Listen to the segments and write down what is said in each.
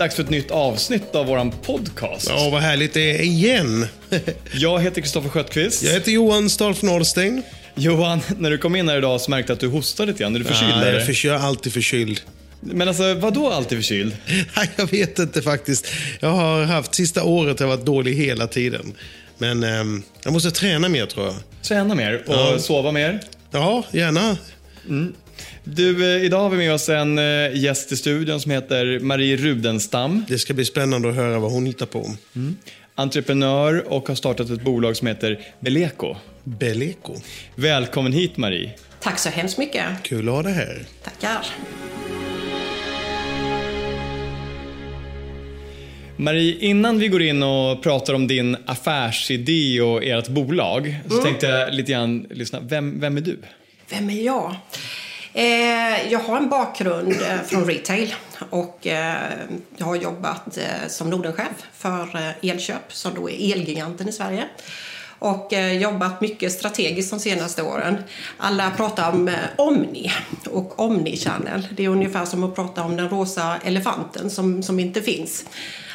Dags för ett nytt avsnitt av våran podcast. Ja, vad härligt det är igen. Jag heter Kristoffer Sköttqvist. Jag heter Johan Stolf Norrstein. Johan, när du kom in här idag så märkte jag att du hostade lite grann. Är du förkyld? Ja, jag, jag är alltid förkyld. Men alltså, vad då alltid förkyld? Jag vet inte faktiskt. Jag har haft, sista året har jag varit dålig hela tiden. Men ehm, jag måste träna mer tror jag. Träna mer och Ja. sova mer. Ja, gärna. Du, eh, idag har vi med oss en eh, gäst i studion som heter Marie Rudenstam. Det ska bli spännande att höra vad hon hittar på. Entreprenör och har startat ett bolag som heter Beleko. Beleko. Välkommen hit Marie. Tack så hemskt mycket. Kul att ha det här. Tackar. Marie, innan vi går in och pratar om din affärsidé och ert bolag så tänkte jag lite grann lyssna. Vem, vem är du? Vem är jag? Eh, jag har en bakgrund eh, från retail och eh, jag har jobbat eh, som Nordenchef för eh, Elköp som då är Elgiganten i Sverige. Och eh, jobbat mycket strategiskt de senaste åren. Alla pratar om eh, Omni och Omni-channel. Det är ungefär som att prata om den rosa elefanten som, som inte finns.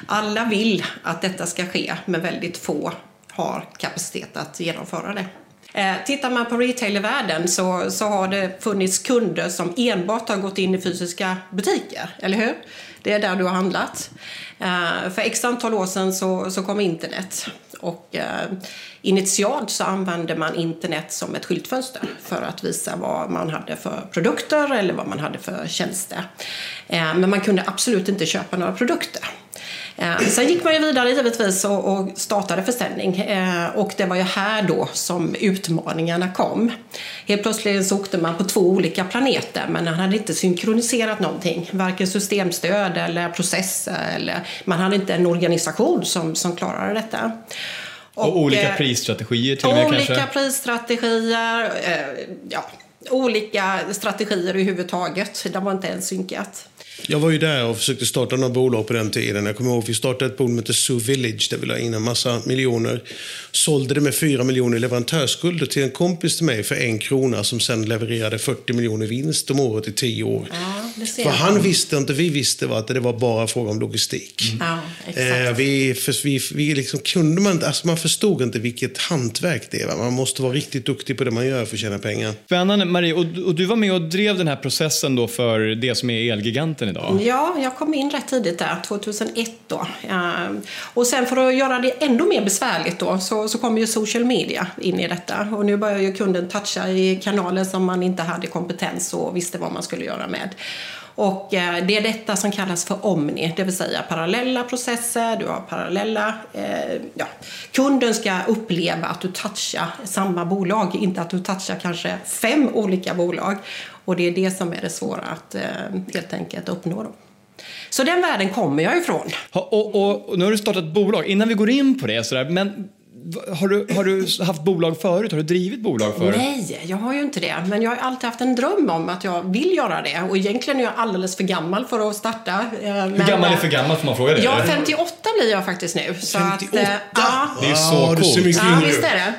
Alla vill att detta ska ske men väldigt få har kapacitet att genomföra det. Eh, Tittar man på retailvärlden så, så har det funnits kunder som enbart har gått in i fysiska butiker, eller hur? Det är där du har handlat. Eh, För x antal år sedan så, så kom internet. Och eh, initialt så använde man internet som ett skyltfönster för att visa vad man hade för produkter eller vad man hade för tjänster. Eh, Men man kunde absolut inte köpa några produkter. Eh, Sen gick man ju vidare givetvis och, och startade försäljning eh, och det var ju här då som utmaningarna kom. Helt plötsligt så åkte man på två olika planeter men man hade inte synkroniserat någonting, varken systemstöd eller processer eller man hade inte en organisation som, som klarade detta. Och, olika eh, prisstrategier till och med olika kanske? prisstrategier, ja, olika strategier överhuvudtaget. Det var inte ens synkat. Jag var ju där och försökte starta några bolag på den tiden. Jag kommer ihåg att vi startade ett bolag som hette Zoo Village där vi la in en massa miljoner. Sålde det med fyra miljoner i leverantörsskulder till en kompis till mig för en krona som sen levererade 40 miljoner vinst om året i tio år. Ja, Vad han visste och inte vi visste var att det var bara fråga om logistik. Ja, exakt. Eh, vi, för, vi, vi liksom kunde man, inte- alltså man förstod inte vilket hantverk det är. Va? Man måste vara riktigt duktig på det man gör för att tjäna pengar. Spännande. Marie, och, och du var med och drev den här processen då för det som är Elgiganten idag. Ja, jag kom in rätt tidigt där, 2001 då. Eh, och sen för att göra det ännu mer besvärligt då så, så kom ju social media in i detta. Och nu börjar ju kunden toucha i kanaler som man inte hade kompetens och visste vad man skulle göra med. Och eh, det är detta som kallas för Omni, det vill säga parallella processer, du har parallella... Eh, ja. Kunden ska uppleva att du touchar samma bolag, inte att du touchar kanske fem olika bolag. Och det är det som är det svåra att eh, helt enkelt uppnå. Då. Så den världen kommer jag ifrån. Ha, och, och, och nu har du startat ett bolag. Innan vi går in på det, sådär, men har du, har du haft bolag förut? Har du drivit bolag förut? Nej, jag har ju inte det. Men jag har alltid haft en dröm om att jag vill göra det. Och egentligen är jag alldeles för gammal för att starta. eh, Hur gammal är för gammal? Får man fråga det? Ja, eller? 58 blir jag faktiskt nu. Så 58? Att, eh, ja, Det är så ser coolt. mycket ja, visst är det.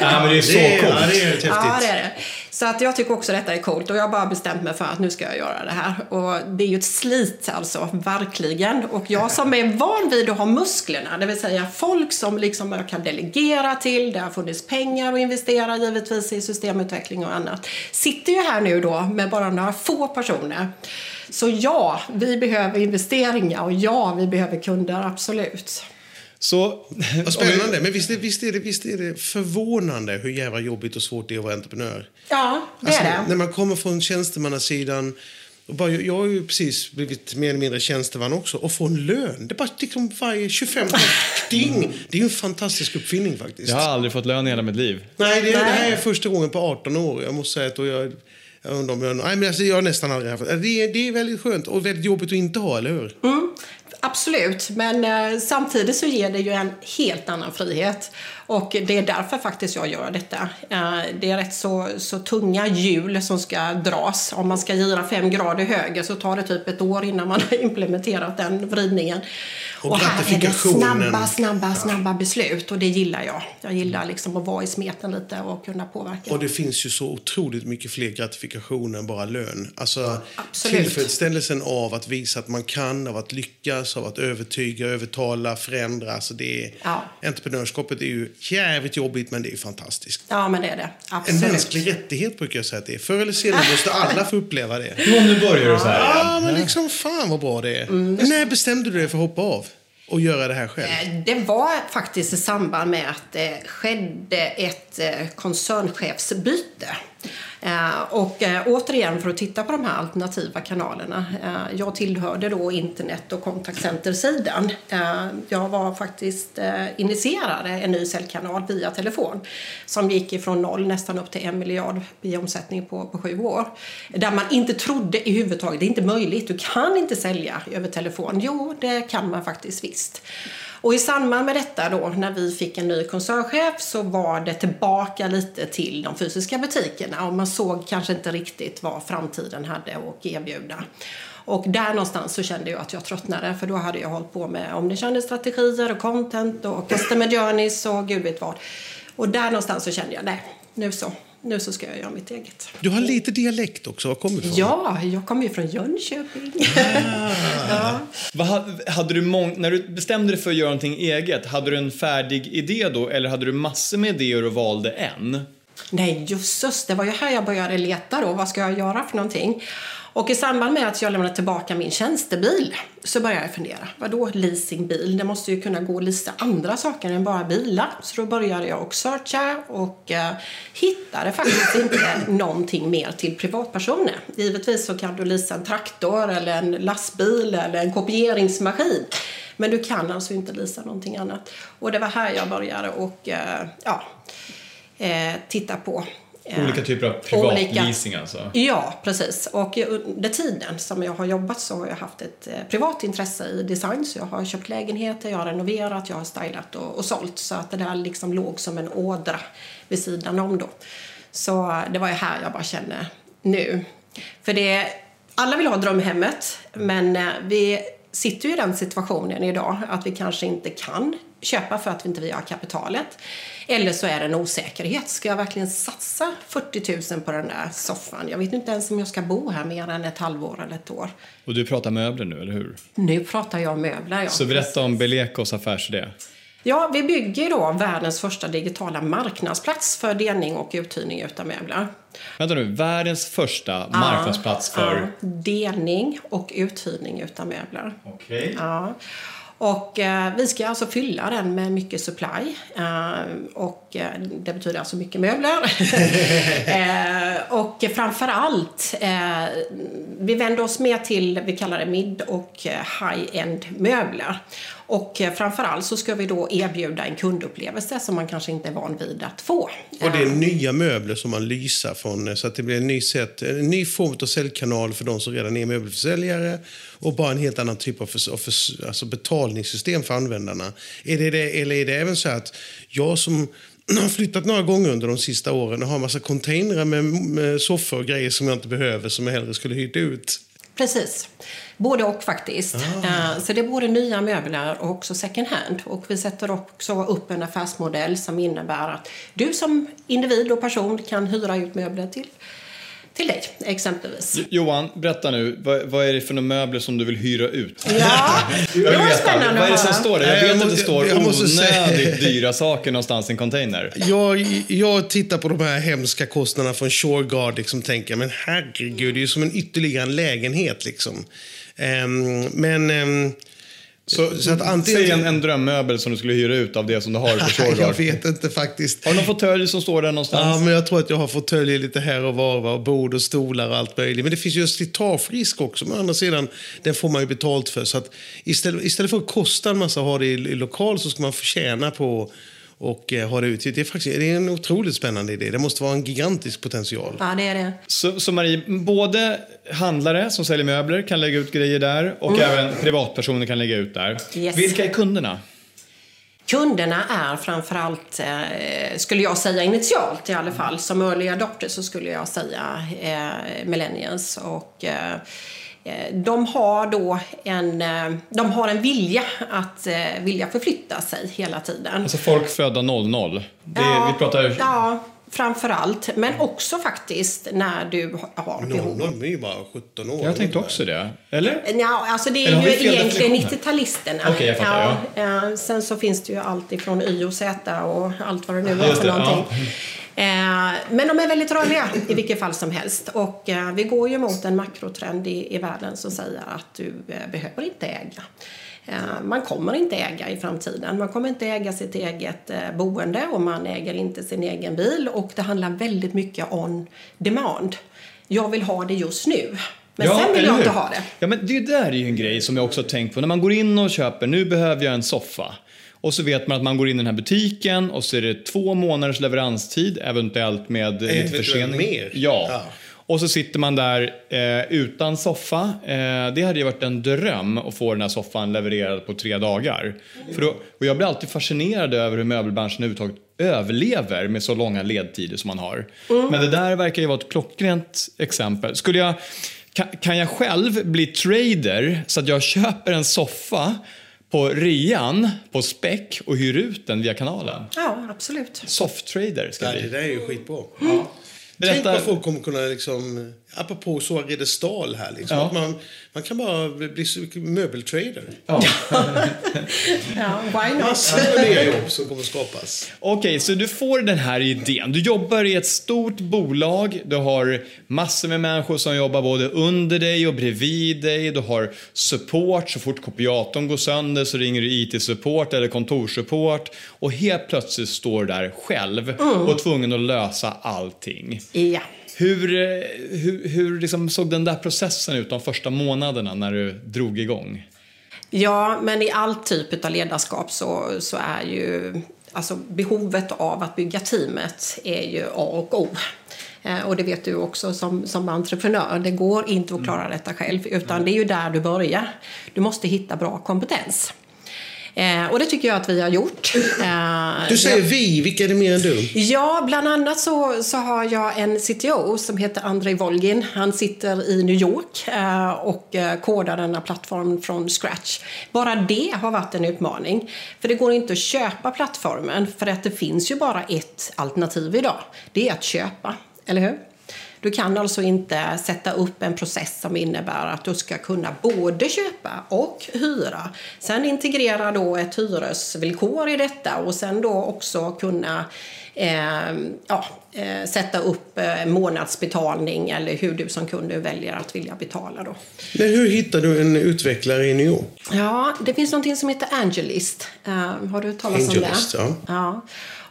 Ja, men det är så coolt. ja, det är. Ja, det är det. Så att jag tycker också detta är coolt och jag har bara bestämt mig för att nu ska jag göra det här. Och det är ju ett slit alltså, verkligen. Och jag som är van vid att ha musklerna, det vill säga folk som liksom jag kan delegera till, det har funnits pengar att investera givetvis i systemutveckling och annat, sitter ju här nu då med bara några få personer. Så ja, vi behöver investeringar och ja, vi behöver kunder, absolut. Så, Vad spännande. Men visst är, visst, är det, visst är det förvånande hur jävla jobbigt och svårt det är att vara entreprenör? Ja, det Alltså, är det. När man kommer från tjänstemannasidan. Och bara, jag har ju precis blivit mer eller mindre tjänsteman också. Och få en lön. Det är bara liksom varje 25 ding. Det är ju en fantastisk uppfinning faktiskt. jag har aldrig fått lön i hela mitt liv. Nej, det, det här är första gången på 18 år. Jag måste säga att då jag... Jag undrar om jag, nej, men alltså, jag har nästan aldrig haft det. är- Det är väldigt skönt och väldigt jobbigt att inte ha, eller hur? Absolut, men eh, samtidigt så ger det ju en helt annan frihet. Och det är därför faktiskt jag gör detta. Eh, det är rätt så, så tunga hjul som ska dras. Om man ska gira fem grader höger så tar det typ ett år innan man har implementerat den vridningen. Och här är det gratifikationen. snabba, snabba, snabba beslut och det gillar jag. Jag gillar liksom att vara i smeten lite och kunna påverka. Och det finns ju så otroligt mycket fler gratifikationer än bara lön. Alltså Absolut. tillfredsställelsen av att visa att man kan, av att lyckas, av att övertyga, övertala, förändra. Alltså det är, Ja. Entreprenörskapet är ju jävligt jobbigt men det är fantastiskt. Ja, men det är det. En Absolut. mänsklig rättighet brukar jag säga att det är. Förr eller senare måste alla få uppleva det. Jo, nu börjar du så här Ja, men liksom fan vad bra det är. Mm. När bestämde du dig för att hoppa av och göra det här själv? Eh, det var faktiskt i samband med att det skedde ett eh, koncernchefsbyte. Eh, och eh, återigen för att titta på de här alternativa kanalerna. Eh, jag tillhörde då internet och kontaktcentersidan. Jag var faktiskt initierade en ny säljkanal via telefon som gick ifrån noll nästan upp till en miljard i omsättning på, på sju år. Där man inte trodde i huvudtaget, det är inte möjligt, du kan inte sälja över telefon. Jo, det kan man faktiskt visst. Och i samband med detta då, när vi fick en ny koncernchef så var det tillbaka lite till de fysiska butikerna och man såg kanske inte riktigt vad framtiden hade att erbjuda. Och där någonstans så kände jag att jag tröttnade för då hade jag hållit på med omnichannel-strategier och content och customer journeys och gud vet vad. Och där någonstans så kände jag, nej, nu så. Nu så ska jag göra mitt eget. Du har lite dialekt också. Var kommer du ifrån? Ja, jag kommer ju från Jönköping. ja. Vad ha- hade du mång- när du bestämde dig för att göra någonting eget, hade du en färdig idé då eller hade du massor med idéer och valde en? Nej, jösses, det var ju här jag började leta då. Vad ska jag göra för någonting? Och i samband med att jag lämnade tillbaka min tjänstebil så började jag fundera. Vadå leasingbil? Det måste ju kunna gå att leasa andra saker än bara bilar. Så då började jag och searcha och eh, hittade faktiskt inte någonting mer till privatpersoner. Givetvis så kan du leasa en traktor eller en lastbil eller en kopieringsmaskin. Men du kan alltså inte leasa någonting annat. Och det var här jag började och eh, ja, eh, titta på. Olika typer av olika- privatleasing alltså? Ja, precis. Och under tiden som jag har jobbat så har jag haft ett eh, privat intresse i design. Så jag har köpt lägenheter, jag har renoverat, jag har stylat och, och sålt. Så att det där liksom låg som en ådra vid sidan om då. Så det var ju här jag bara kände nu. För det, alla vill ha drömhemmet, men eh, vi sitter ju i den situationen idag att vi kanske inte kan köpa för att vi inte har kapitalet. Eller så är det en osäkerhet. Ska jag verkligen satsa 40 000 på den där soffan? Jag vet inte ens om jag ska bo här mer än ett halvår eller ett år. Och du pratar möbler nu, eller hur? Nu pratar jag möbler. Ja. Så berätta om Belekos affärsidé. Ja, vi bygger då världens första digitala marknadsplats för delning och uthyrning utav möbler. Vänta nu, världens första marknadsplats för... Ja, delning och uthyrning utav möbler. Okej. Ja. Och eh, vi ska alltså fylla den med mycket supply. Eh, och eh, det betyder alltså mycket möbler. eh, och framför allt, eh, vi vänder oss mer till, vi kallar det mid och eh, high-end möbler. Och eh, framför allt så ska vi då erbjuda en kundupplevelse som man kanske inte är van vid att få. Och det är nya möbler som man lysar från. Så att det blir en ny, sätt, en ny form av säljkanal för de som redan är möbelförsäljare. Och bara en helt annan typ av, för, för, alltså betalningssystem för användarna. Är det det, eller är det även så att jag som har flyttat några gånger under de sista åren och har en massa containrar med, med soffor och grejer som jag inte behöver som jag hellre skulle hyrt ut. Precis. Både och faktiskt. Ah. Eh, Så det är både nya möbler och också second hand. Och vi sätter också upp en affärsmodell som innebär att du som individ och person kan hyra ut möbler till, till dig exempelvis. Johan, berätta nu. Vad, vad är det för några möbler som du vill hyra ut? Ja, det var spännande Vad är det som står där? Jag vet jag att det står jag måste säga- onödigt dyra saker någonstans i en container. Jag, jag tittar på de här hemska kostnaderna från Shoreguard liksom tänker men herregud, det är ju som en ytterligare en lägenhet liksom. Ehm, men... ehm, Så, Så att antingen- Säg en, en drömmöbel som du skulle hyra ut av det som du har på jag Shurgard. vet inte faktiskt. Har du någon fåtölj som står där någonstans? Ja, men jag tror att jag har fåtöljer lite här och var, va, och bord och stolar och allt möjligt. Men det finns ju en slitagerisk också. Men å andra sidan, den får man ju betalt för. Så att istället, istället för att kosta en massa att ha det i, i lokal så ska man förtjäna på och eh, ha det ut. Det är, faktiskt, det är en otroligt spännande idé. Det måste vara en gigantisk potential. Ja, det är det. Så, så Marie, både handlare som säljer möbler kan lägga ut grejer där och även privatpersoner kan lägga ut där. Yes. Vilka är kunderna? Kunderna är framförallt, eh, skulle jag säga initialt i alla fall, som early adopter så skulle jag säga eh, millennials. Och, eh, de har då en, eh, de har en vilja att eh, vilja förflytta sig hela tiden. Alltså folk födda 00. Det, vi pratar... Ja, framför allt. Men också faktiskt när du har behov. Någon är ju bara 17 år. Jag tänkte också det. Eller? Ja, alltså det Eller är har ju egentligen definitioner? 90-talisterna. Okej, jag fattar, ja. eh, Sen så finns det ju allt ifrån Y och Z och allt vad det nu var Just för någonting. Eh, Men de är väldigt rörliga i vilket fall som helst. Och eh, vi går ju mot en makrotrend i, i världen som säger att du eh, behöver inte äga. Eh, Man kommer inte äga i framtiden. Man kommer inte äga sitt eget eh, boende och man äger inte sin egen bil. Och det handlar väldigt mycket on demand. Jag vill ha det just nu. Men sen vill jag inte ha det. Ja, men det där är ju en grej som jag också har tänkt på. När man går in och köper, nu behöver jag en soffa. Och så vet man att man går in i den här butiken och så är det två månaders leveranstid, eventuellt med lite försening. mer. Ja. Ja. Och så sitter man där eh, utan soffa. Eh, det hade ju varit en dröm att få den här soffan levererad på tre dagar. För då, och jag blir alltid fascinerad över hur möbelbranschen överhuvudtaget överlever med så långa ledtider som man har. Men det där verkar ju vara ett klockrent exempel. Skulle jag, kan, kan jag själv bli trader så att jag köper en soffa på rean på spec och hyr ut den via kanalen? Ja, absolut. Soft-trader ska Ja, jag det bli. där är ju skitbra. Berätta- Tänk vad folk kommer kunna, liksom, apropå så Redestal här, liksom, Ja. att man, man kan bara bli möbeltrader. Ja. Ja, why not? Massor med nya jobb som kommer skapas. Okej, så du får den här idén. Du jobbar i ett stort bolag. Du har massor med människor som jobbar både under dig och bredvid dig. Du har support. Så fort kopiatorn går sönder så ringer du IT-support eller kontorssupport. Och helt plötsligt står du där själv och är tvungen att lösa allting. Ja. Hur, eh, hur, hur liksom såg den där processen ut de första månaderna när du drog igång? ja, men i all typ av ledarskap så, så är ju alltså behovet av att bygga teamet är ju A och O. Eh, Och det vet du också som, som entreprenör. Det går inte att klara detta själv, utan det är ju där du börjar. Du måste hitta bra kompetens. Eh, och det tycker jag att vi har gjort. Eh, Du säger vi, vilka är det mer än du? Ja, bland annat så, så har jag en CTO som heter Andrei Volgin. Han sitter i New York eh, och eh, kodar denna plattform från scratch. Bara det har varit en utmaning. För det går inte att köpa plattformen för att det finns ju bara ett alternativ idag. Det är att köpa, eller hur? Du kan alltså inte sätta upp en process som innebär att du ska kunna både köpa och hyra. Sen integrera då ett hyresvillkor i detta och sen då också kunna eh, ja, sätta upp eh, månadsbetalning eller hur du som kund väljer att vilja betala då. Men hur hittar du en utvecklare i New York? Ja, det finns någonting som heter Angelist. Eh, har du talas Angelist, om det? ja. ja.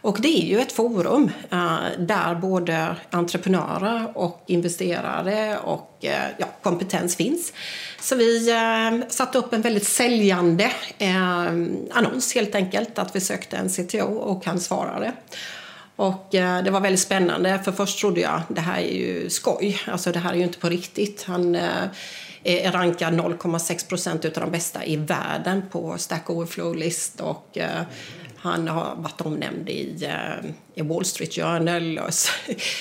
Och det är ju ett forum eh, där både entreprenörer och investerare och eh, ja, kompetens finns. Så vi eh, satte upp en väldigt säljande eh, annons helt enkelt, att vi sökte en CTO och han svarade. Och eh, det var väldigt spännande, för först trodde jag det här är ju skoj, alltså det här är ju inte på riktigt. Han eh, är rankad 0,6 procent utav de bästa i världen på Stack Overflow-list och eh, han har varit omnämnd i, eh, i Wall Street Journal. Så,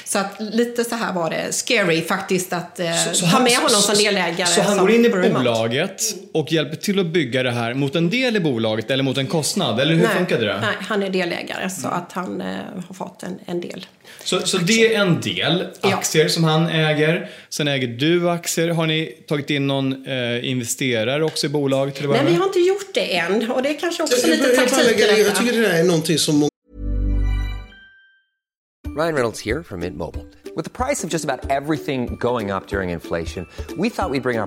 så att lite så här var det scary faktiskt att eh, Så ha han- med honom så- som delägare. Så han går in i bolaget och hjälper till att bygga det här mot en del i bolaget eller mot en kostnad? Eller hur Nej, funkade det? Nej, han är delägare så att han eh, har fått en, en del. Så, så det är en del Ja. aktier som han äger. Sen äger du aktier. Har ni tagit in någon eh, investerare också i bolaget till att Nej, vi med? har inte gjort det än och det är kanske också Jag, lite jag, jag, taktik jag detta. tycker det där är någonting som många Ryan Reynolds here from Mint Mobile. With the price of just about everything going up during inflation, we thought we'd bring our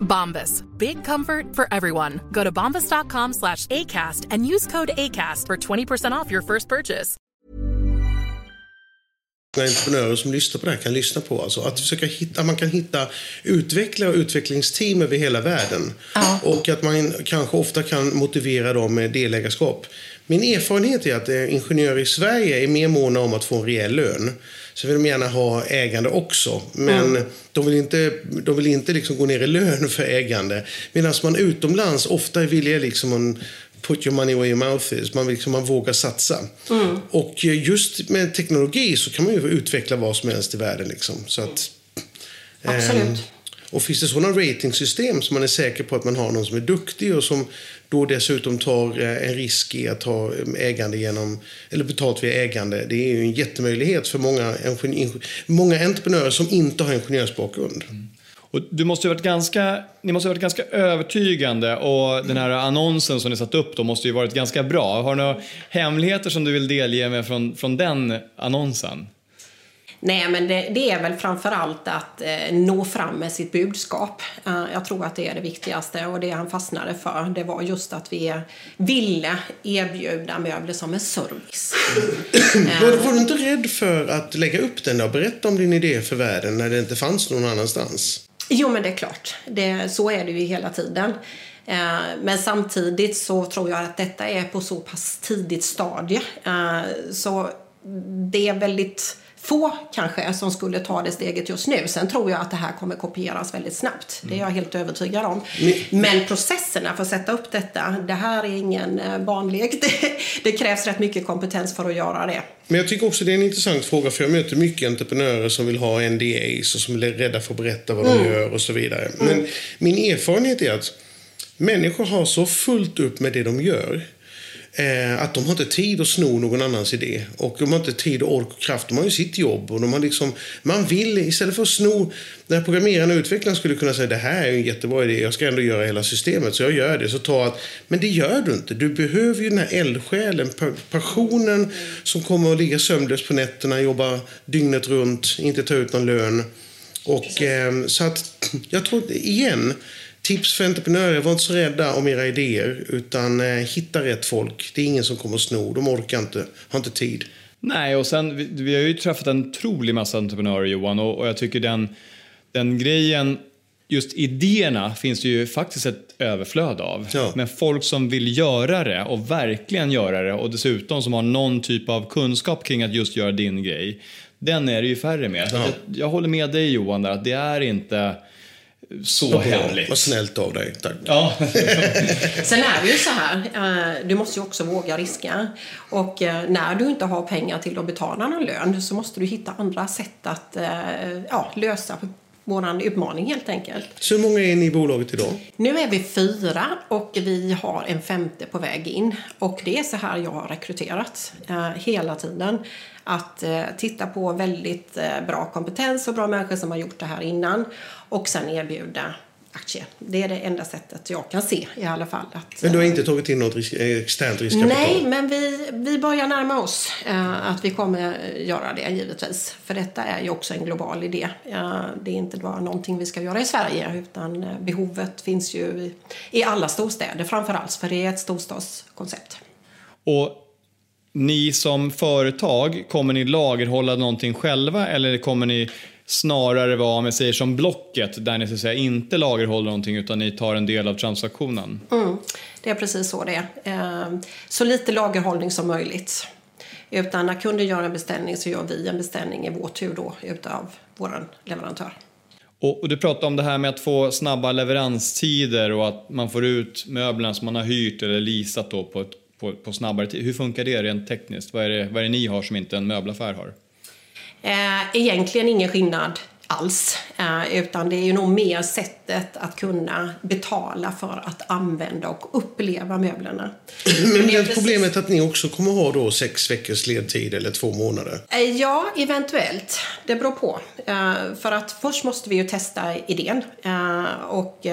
Bombas. Big comfort for everyone. Go to bombas.com slash ACAST and use code ACAST for 20% off your first purchase. entreprenörer som lyssnar på det här kan lyssna på. Alltså att försöka hitta, man kan hitta utvecklare och utvecklingsteam över hela världen. Och att man kanske ofta kan motivera dem med delägarskap. Min erfarenhet är att eh, ingenjörer i Sverige är mer måna om att få en rejäl lön. Så vill de gärna ha ägande också. Men de vill inte, de vill inte liksom gå ner i lön för ägande. Medan man utomlands ofta är villiga liksom att put your money where your mouth is. Man, liksom, man vågar satsa. Och eh, just med teknologi så kan man ju utveckla vad som helst i världen. Liksom. Så att, Absolut. ehm, och finns det sådana ratingsystem som man är säker på att man har någon som är duktig och som då dessutom tar eh, en risk i att ha mm, ägande genom, eller betalt via ägande. Det är ju en jättemöjlighet för många, många entreprenörer som inte har ingenjörsbakgrund. Mm. Och du måste varit ganska, ni måste ha varit ganska övertygande och den här annonsen som ni satt upp då måste ju varit ganska bra. Har du några hemligheter som du vill delge med från, från den annonsen? Nej, men det, det är väl framför allt att eh, nå fram med sitt budskap. Eh, jag tror att det är det viktigaste och det han fastnade för det var just att vi ville erbjuda möbler som en service. Var, var du inte rädd för att lägga upp den och berätta om din idé för världen när det inte fanns någon annanstans? Jo, men det är klart. Det, så är det ju hela tiden. Eh, men samtidigt så tror jag att detta är på så pass tidigt stadie. Eh, så det är väldigt få kanske som skulle ta det steget just nu. Sen tror jag att det här kommer kopieras väldigt snabbt. Det är jag helt övertygad om. Men processerna för att sätta upp detta, det här är ingen eh, barnlek. Det, det krävs rätt mycket kompetens för att göra det. Men jag tycker också det är en intressant fråga för jag möter mycket entreprenörer som vill ha NDAs och som är rädda för att berätta vad de gör och så vidare. Men min erfarenhet är att människor har så fullt upp med det de gör eh, att de har inte tid att sno någon annans idé. Och de har inte tid och ork och kraft. De har ju sitt jobb. Och de har liksom, man vill, istället för att sno... När programmerarna och utvecklaren skulle kunna säga det här är en jättebra idé, jag ska ändå göra hela systemet, så jag gör det. Så ta att, men det gör du inte. Du behöver ju den här eldsjälen, pa- passionen som kommer att ligga sömnlös på nätterna, jobba dygnet runt, inte ta ut någon lön. Och, eh, så att, jag tror, igen, Tips för entreprenörer, var inte så rädda om era idéer. Utan eh, hitta rätt folk. Det är ingen som kommer att sno. De orkar inte, har inte tid. Nej, och sen vi, vi har ju träffat en otrolig massa entreprenörer Johan och, och jag tycker den, den grejen, just idéerna finns det ju faktiskt ett överflöd av. Ja. Men folk som vill göra det och verkligen göra det och dessutom som har någon typ av kunskap kring att just göra din grej. Den är det ju färre med. Så att jag, jag håller med dig Johan där att det är inte så hemligt. Vad snällt av dig. Tack. Ja. Sen är det ju så här, eh, du måste ju också våga riska. Och eh, när du inte har pengar till att betala någon lön så måste du hitta andra sätt att eh, ja, lösa våran utmaning helt enkelt. Så hur många är ni i bolaget idag? Nu är vi fyra och vi har en femte på väg in. Och det är så här jag har rekryterat eh, hela tiden. Att eh, titta på väldigt eh, bra kompetens och bra människor som har gjort det här innan. Och sen erbjuda aktier. Det är det enda sättet jag kan se i alla fall. Att, Men du har inte tagit in något risk, eh, externt riskkapital? Nej, men vi, vi börjar närma oss eh, att vi kommer göra det givetvis. För detta är ju också en global idé. Eh, det är inte bara någonting vi ska göra i Sverige utan eh, behovet finns ju i, i alla storstäder framför allt för det är ett storstadskoncept. Och ni som företag, kommer ni lagerhålla någonting själva eller kommer ni snarare vara, om jag säger som Blocket, där ni så att säga inte lagerhåller någonting utan ni tar en del av transaktionen? Mm, det är precis så det är. Eh, Så lite lagerhållning som möjligt. Utan när kunden gör en beställning så gör vi en beställning i vår tur då utav vår leverantör. Och, och du pratade om det här med att få snabba leveranstider och att man får ut möblerna som man har hyrt eller leasat då på, ett, på, på snabbare tid. Hur funkar det rent tekniskt? Vad är, det, vad är det ni har som inte en möbelaffär har? Eh, egentligen ingen skillnad alls. Eh, utan det är ju nog mer sättet att kunna betala för att använda och uppleva möblerna. Men Det är det precis- problemet att ni också kommer ha då sex veckors ledtid eller två månader. Eh, Ja, eventuellt. Det beror på. För att först måste vi ju testa idén. Och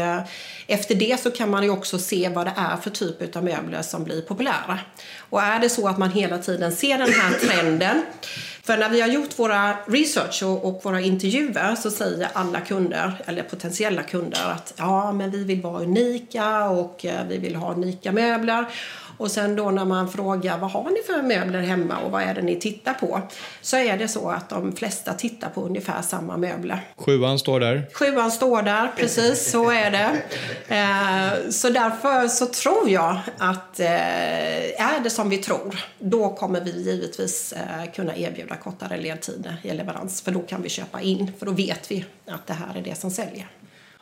efter det så kan man ju också se vad det är för typ av möbler som blir populära. Och är det så att man hela tiden ser den här trenden. För när vi har gjort våra research och, och våra intervjuer så säger alla kunder, eller potentiella kunder, att ja, men vi vill vara unika och eh, vi vill ha unika möbler. Och sen då när man frågar vad har ni för möbler hemma och vad är det ni tittar på? Så är det så att de flesta tittar på ungefär samma möbler. Sjuan står där. Sjuan står där, precis så är det. Eh, så därför så tror jag att eh, är det som vi tror, då kommer vi givetvis eh, kunna erbjuda kortare ledtider i leverans. För då kan vi köpa in, för då vet vi att det här är det som säljer.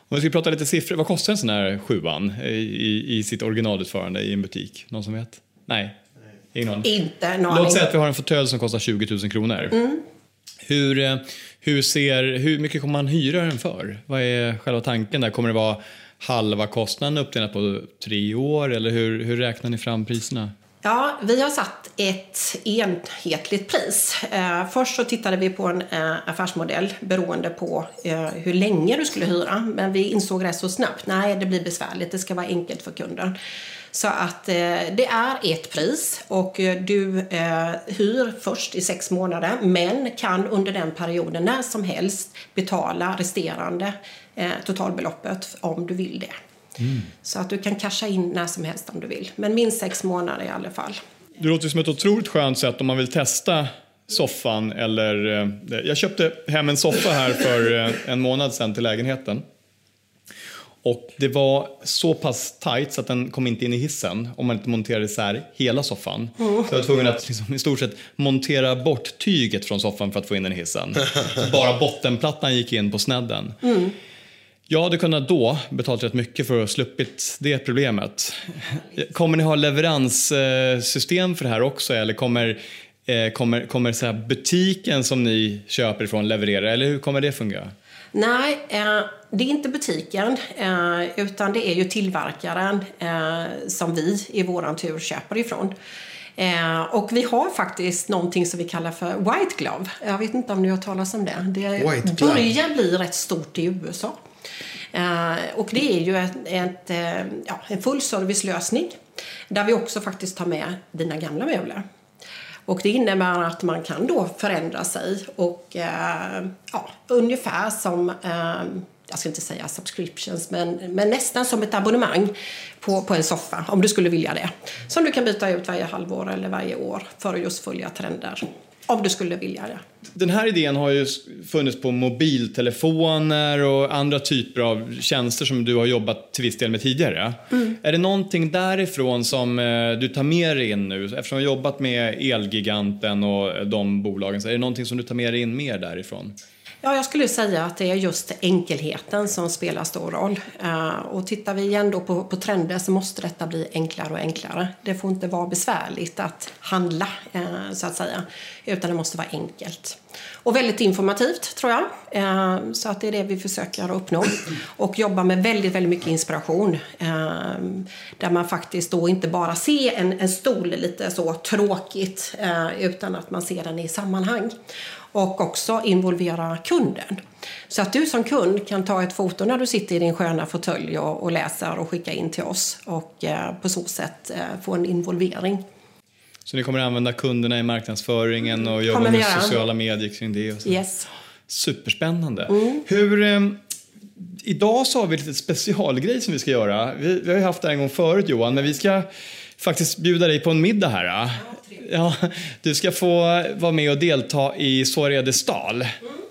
Om vi ska prata lite siffror, vad kostar en sån här sjuan i, i, sitt originalutförande i en butik? Någon som vet? Nej? Ingen aning. Inte en Låt säga att vi har en fåtölj som kostar 20 000 kronor. Mm. Hur, eh, hur, ser, hur mycket kommer man hyra den för? Vad är själva tanken där? Kommer det vara halva kostnaden uppdelat på tre år eller hur, hur räknar ni fram priserna? Ja, vi har satt ett enhetligt pris. Eh, först så tittade vi på en eh, affärsmodell beroende på eh, hur länge du skulle hyra. Men vi insåg rätt så snabbt, nej det blir besvärligt, det ska vara enkelt för kunden. Så att eh, det är ett pris och eh, du eh, hyr först i sex månader men kan under den perioden när som helst betala resterande eh, totalbeloppet om du vill det. Så att du kan casha in när som helst om du vill. Men minst sex månader i alla fall. Det låter som ett otroligt skönt sätt om man vill testa soffan eller... eh, Jag köpte hem en soffa här för eh, en månad sedan till lägenheten. Och det var så pass tight så att den kom inte in i hissen om man inte monterade isär hela soffan. Så jag var tvungen att liksom, i stort sett montera bort tyget från soffan för att få in den i hissen. Så bara bottenplattan gick in på snedden. Jag hade kunnat då betalt rätt mycket för att ha sluppit det problemet. Kommer ni ha leveranssystem för det här också eller kommer, eh, kommer, kommer så här butiken som ni köper ifrån leverera eller hur kommer det fungera? Nej, eh, det är inte butiken eh, utan det är ju tillverkaren som vi i våran tur köper ifrån. Eh, och vi har faktiskt någonting som vi kallar för White Glove. Jag vet inte om ni har talas om det. Det White glove. börjar bli rätt stort i USA. Eh, och det är ju ett, ett, eh, ja, en fullservicelösning där vi också faktiskt tar med dina gamla möbler. Och det innebär att man kan då förändra sig och eh, ja, ungefär som jag ska inte säga subscriptions, men, men nästan som ett abonnemang på, på en soffa, om du skulle vilja det. Som du kan byta ut varje halvår eller varje år för att just följa trender. Om du skulle vilja det. Den här idén har ju funnits på mobiltelefoner och andra typer av tjänster som du har jobbat till viss del med tidigare. Mm. Är det någonting därifrån som eh, du tar med dig in nu? Eftersom du har jobbat med Elgiganten och de bolagen, så är det någonting som du tar med dig in mer därifrån? Ja, jag skulle säga att det är just enkelheten som spelar stor roll. Eh, och tittar vi igen då på, på trender så måste detta bli enklare och enklare. Det får inte vara besvärligt att handla, eh, så att säga, utan det måste vara enkelt. Och väldigt informativt, tror jag. Eh, så att det är det vi försöker uppnå. Och jobba med väldigt, väldigt mycket inspiration. där man faktiskt då inte bara ser en, en stol lite så tråkigt, utan att man ser den i sammanhang och också involvera kunden. Så att du som kund kan ta ett foto när du sitter i din sköna fåtölj och, och läser och skicka in till oss och eh, på så sätt eh, få en involvering. Så ni kommer att använda kunderna i marknadsföringen och jobba med sociala medier kring det? Och så. Yes. Superspännande. Mm. Hur... Eh, idag så har vi en liten specialgrej som vi ska göra. Vi, vi har ju haft det en gång förut Johan, men vi ska faktiskt bjuda dig på en middag här. Ja, du ska få vara med och delta i Soirée de Stal.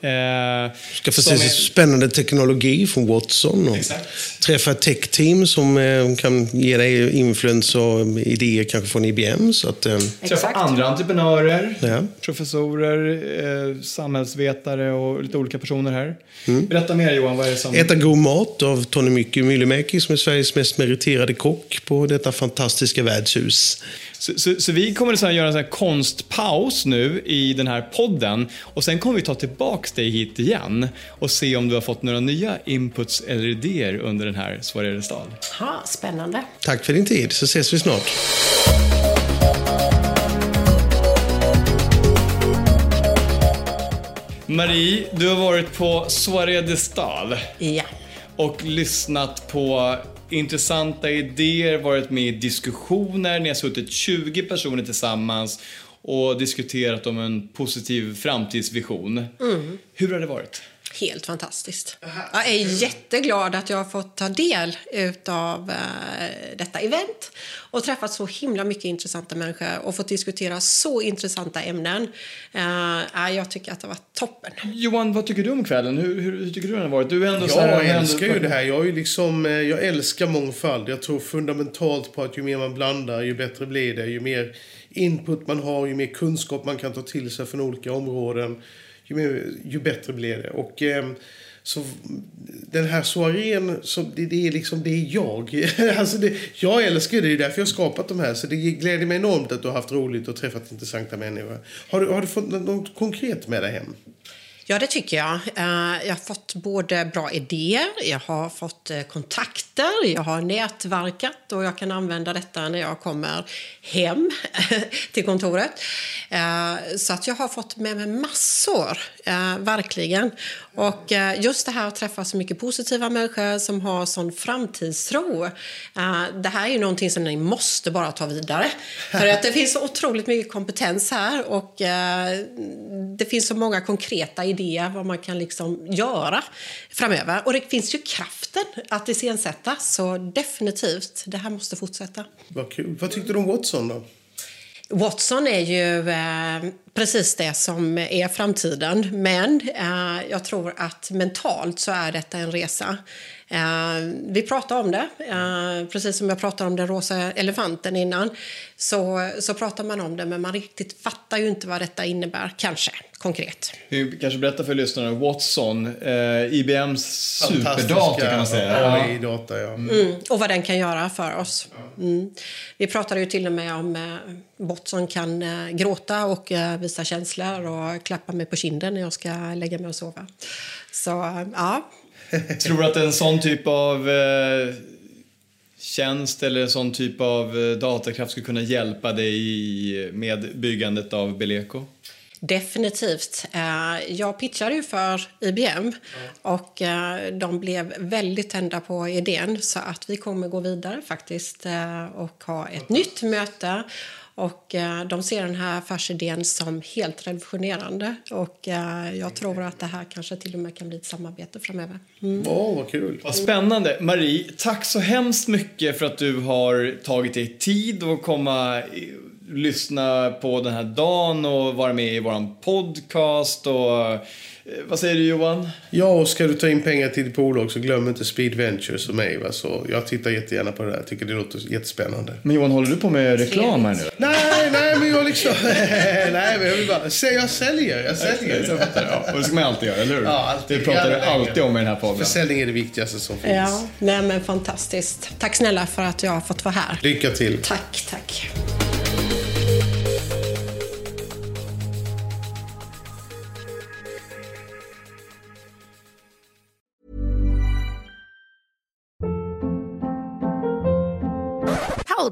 Eh, ska få se är... spännande teknologi från Watson och Exakt. träffa tech-team som eh, kan ge dig influens och idéer kanske från IBM. Så att, eh... Träffa andra entreprenörer, ja. professorer, eh, samhällsvetare och lite olika personer här. Mm. Berätta mer Johan, vad är det som... Äta god mat av Tony Myllymäki som är Sveriges mest meriterade kock på detta fantastiska värdshus. Så, så, så, vi kommer att göra en sån konstpaus nu i den här podden och sen kommer vi ta tillbaks dig hit igen och se om du har fått några nya inputs eller idéer under den här Sverige stad. Ha, spännande. Tack för din tid, så ses vi snart. Marie, du har varit på Soirée de Stal. Ja. Och lyssnat på intressanta idéer, varit med i diskussioner, ni har suttit 20 personer tillsammans och diskuterat om en positiv framtidsvision. Mm. Hur har det varit? Helt fantastiskt. Jag är jätteglad att jag har fått ta del av uh, detta event och träffat så himla mycket intressanta människor och fått diskutera så intressanta ämnen. Uh, jag tycker att det var toppen. Johan, vad tycker du om kvällen? Hur, hur, hur tycker du den har varit? Du är ändå jag här, älskar ju det här. Jag, är liksom, eh, jag älskar mångfald. Jag tror fundamentalt på att ju mer man blandar, ju bättre blir det. Ju mer input man har, ju mer kunskap man kan ta till sig från olika områden ju, mer, ju bättre blir det. Och, eh, så den här soarén, så det, det, är liksom, det är jag. alltså det, jag älskar det, det är därför jag har skapat de här. Så det gläder mig enormt att du har haft roligt och träffat intressanta människor. Har du, har du fått något konkret med dig hem? Ja, det tycker jag. Eh, jag har fått både bra idéer, jag har fått eh, kontakter, jag har nätverkat och jag kan använda detta när jag kommer hem till kontoret. Eh, så att jag har fått med mig massor, verkligen. Och just det här att träffa så mycket positiva människor som har sån framtidstro. Det här är ju någonting som ni måste bara ta vidare. För att det finns så otroligt mycket kompetens här och det finns så många konkreta idéer idé vad man kan liksom göra framöver. Och det finns ju kraften att iscensätta, så definitivt, det här måste fortsätta. Vad kul. Vad tyckte du om Watson då? Watson är ju eh, precis det som är framtiden. Men eh, jag tror att mentalt så är detta en resa. Eh, vi pratar om det, eh, precis som jag pratade om den rosa elefanten innan. Så, så pratar man om det, men man riktigt fattar ju inte vad detta innebär, kanske, konkret. Vi kanske berätta för lyssnarna, Watson, eh, IBMs superdator kan man säga. AI-data, ja. Mm. Mm, och vad den kan göra för oss. Mm. Vi pratade ju till och med om eh, Watson kan eh, gråta och eh, visa känslor och klappa mig på kinden när jag ska lägga mig och sova. Så, ja. Tror du att en sån typ av eh, tjänst eller en sån typ av eh, datakraft skulle kunna hjälpa dig med byggandet av Beleco? Definitivt. Eh, jag pitchade ju för IBM och de blev väldigt tända på idén så att vi kommer gå vidare faktiskt och ha ett nytt möte Och eh, de ser den här affärsidén som helt revolutionerande. Och eh, jag tror att det här kanske till och med kan bli ett samarbete framöver. Mm. Åh, vad kul. Vad spännande. Marie, tack så hemskt mycket för att du har tagit dig tid att komma i- lyssna på den här dagen och vara med i våran podcast och eh, vad säger du Johan? Ja, och ska du ta in pengar till ditt bolag så glöm inte Speed Ventures och mig. Va? Så jag tittar jättegärna på det där. Jag tycker det låter jättespännande. Men Johan, håller du på med reklam här nu? Nej, nej, men jag liksom... nej, men jag vill bara... säga jag säljer, jag säljer. Jag ja. Och det ska man alltid göra, eller hur? Ja, alltid. Det pratar du Gärna. alltid om i den här podden. Försäljning är det viktigaste som finns. Ja, nej men fantastiskt. Tack snälla för att jag har fått vara här. Lycka till. Tack, tack.